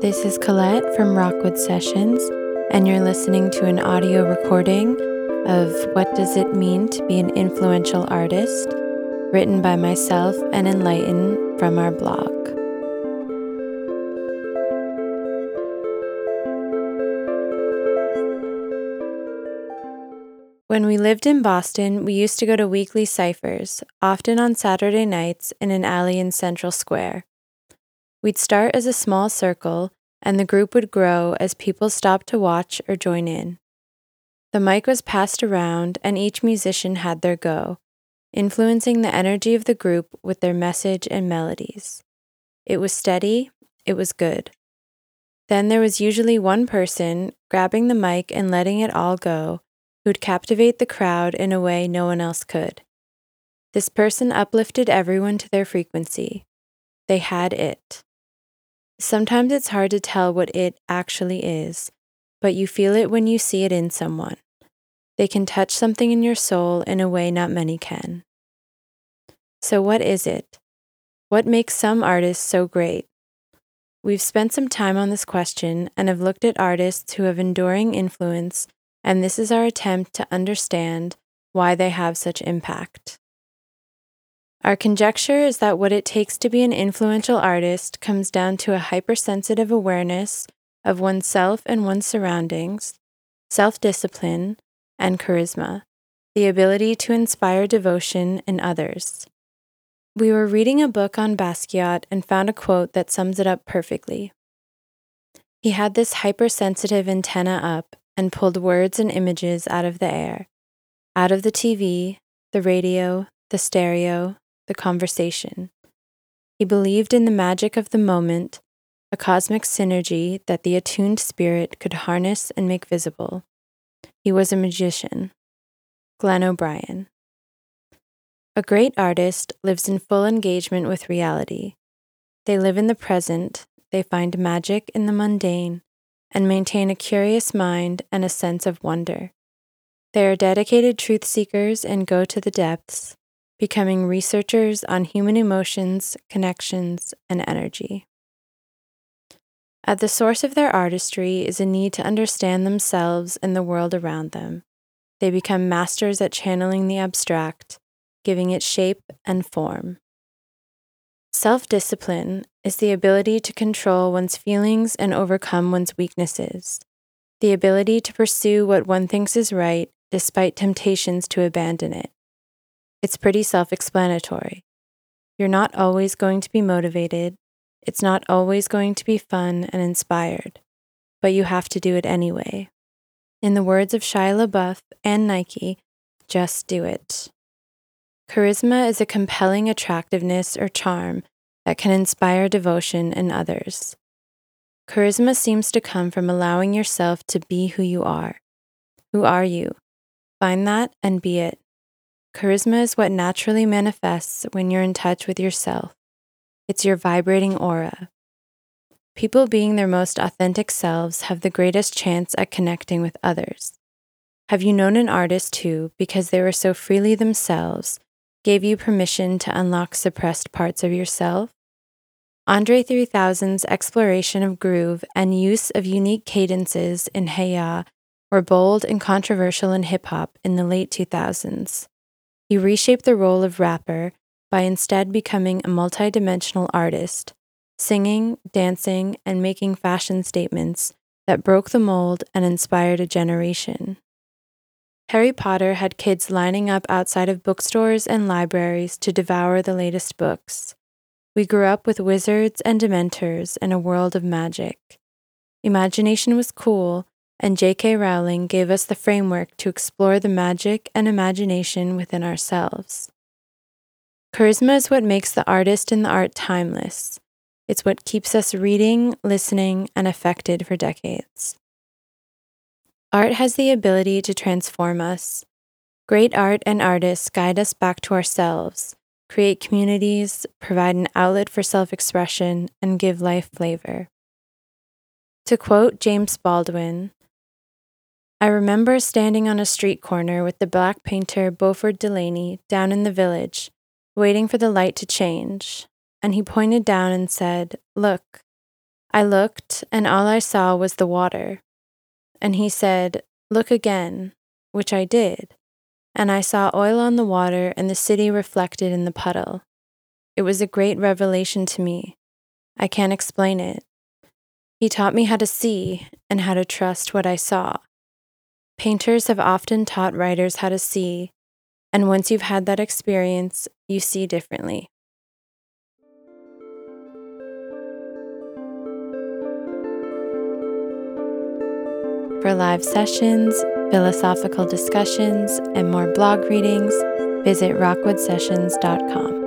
This is Colette from Rockwood Sessions, and you're listening to an audio recording of What Does It Mean to Be an Influential Artist, written by myself and NliteN from our blog. When we lived in Boston, we used to go to weekly ciphers, often on Saturday nights in an alley in Central Square. We'd start as a small circle, and the group would grow as people stopped to watch or join in. The mic was passed around, and each musician had their go, influencing the energy of the group with their message and melodies. It was steady, it was good. Then there was usually one person grabbing the mic and letting it all go who'd captivate the crowd in a way no one else could. This person uplifted everyone to their frequency. They had it. Sometimes it's hard to tell what it actually is, but you feel it when you see it in someone. They can touch something in your soul in a way not many can. So, what is it? What makes some artists so great? We've spent some time on this question and have looked at artists who have enduring influence, and this is our attempt to understand why they have such impact. Our conjecture is that what it takes to be an influential artist comes down to a hypersensitive awareness of oneself and one's surroundings, self discipline, and charisma, the ability to inspire devotion in others. We were reading a book on Basquiat and found a quote that sums it up perfectly. He had this hypersensitive antenna up and pulled words and images out of the air, out of the TV, the radio, the stereo, the conversation. He believed in the magic of the moment, a cosmic synergy that the attuned spirit could harness and make visible. He was a magician. Glenn O'Brien. A great artist lives in full engagement with reality. They live in the present, they find magic in the mundane, and maintain a curious mind and a sense of wonder. They are dedicated truth seekers and go to the depths, becoming researchers on human emotions, connections, and energy. At the source of their artistry is a need to understand themselves and the world around them. They become masters at channeling the abstract, giving it shape and form. Self discipline is the ability to control one's feelings and overcome one's weaknesses, the ability to pursue what one thinks is right despite temptations to abandon it. It's pretty self explanatory. You're not always going to be motivated. It's not always going to be fun and inspired, but you have to do it anyway. In the words of Shia LaBeouf and Nike, just do it. Charisma is a compelling attractiveness or charm that can inspire devotion in others. Charisma seems to come from allowing yourself to be who you are. Who are you? Find that and be it. Charisma is what naturally manifests when you're in touch with yourself. It's your vibrating aura. People being their most authentic selves have the greatest chance at connecting with others. Have you known an artist who, because they were so freely themselves, gave you permission to unlock suppressed parts of yourself? Andre 3000's exploration of groove and use of unique cadences in Hey Ya were bold and controversial in hip hop in the late 2000s. He reshaped the role of rapper by instead becoming a multidimensional artist, singing, dancing, and making fashion statements that broke the mold and inspired a generation. Harry Potter had kids lining up outside of bookstores and libraries to devour the latest books. We grew up with wizards and dementors and a world of magic. Imagination was cool, and J.K. Rowling gave us the framework to explore the magic and imagination within ourselves. Charisma is what makes the artist and the art timeless. It's what keeps us reading, listening, and affected for decades. Art has the ability to transform us. Great art and artists guide us back to ourselves, create communities, provide an outlet for self expression, and give life flavor. To quote James Baldwin, I remember standing on a street corner with the black painter Beauford Delaney down in the village, waiting for the light to change, and he pointed down and said, Look, I looked, and all I saw was the water. And he said, Look again, which I did, and I saw oil on the water and the city reflected in the puddle. It was a great revelation to me. I can't explain it. He taught me how to see and how to trust what I saw. Painters have often taught writers how to see, and once you've had that experience, you see differently. For live sessions, philosophical discussions, and more blog readings, visit rockwoodsessions.com.